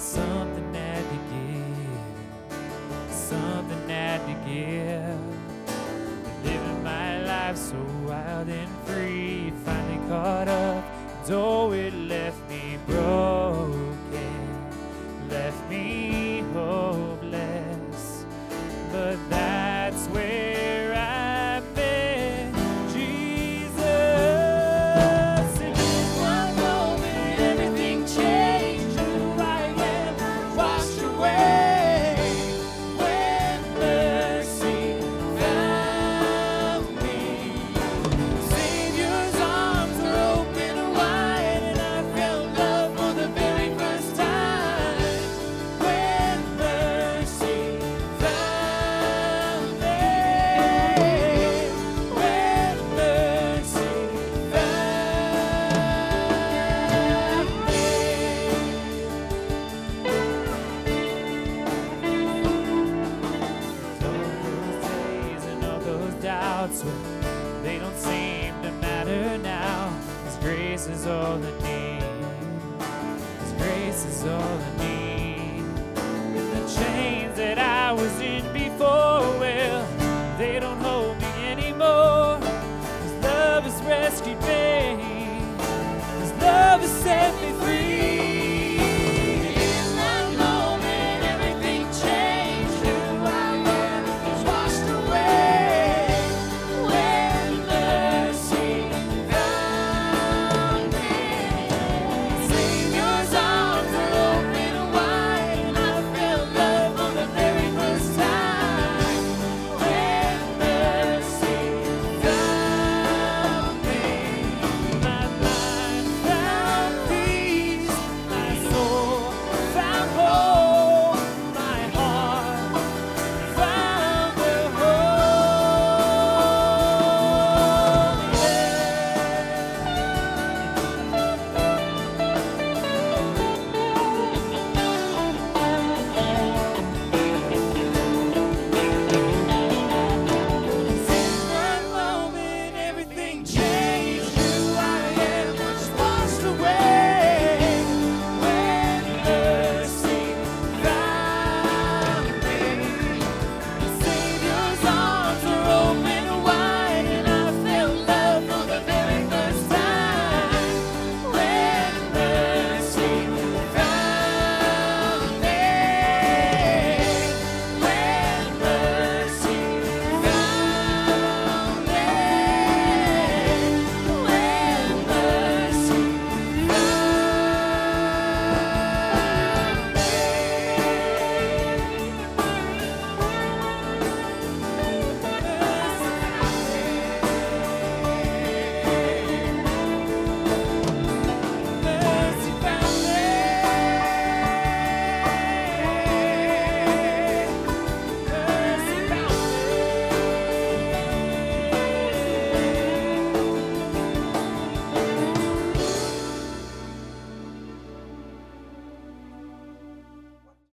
Something had to give, something had to give. Living my life so wild and free, finally caught up, though it left me broke. Doubts—they don't seem to matter now. His grace is all I need. His grace is all I need. In the chains that I was in before.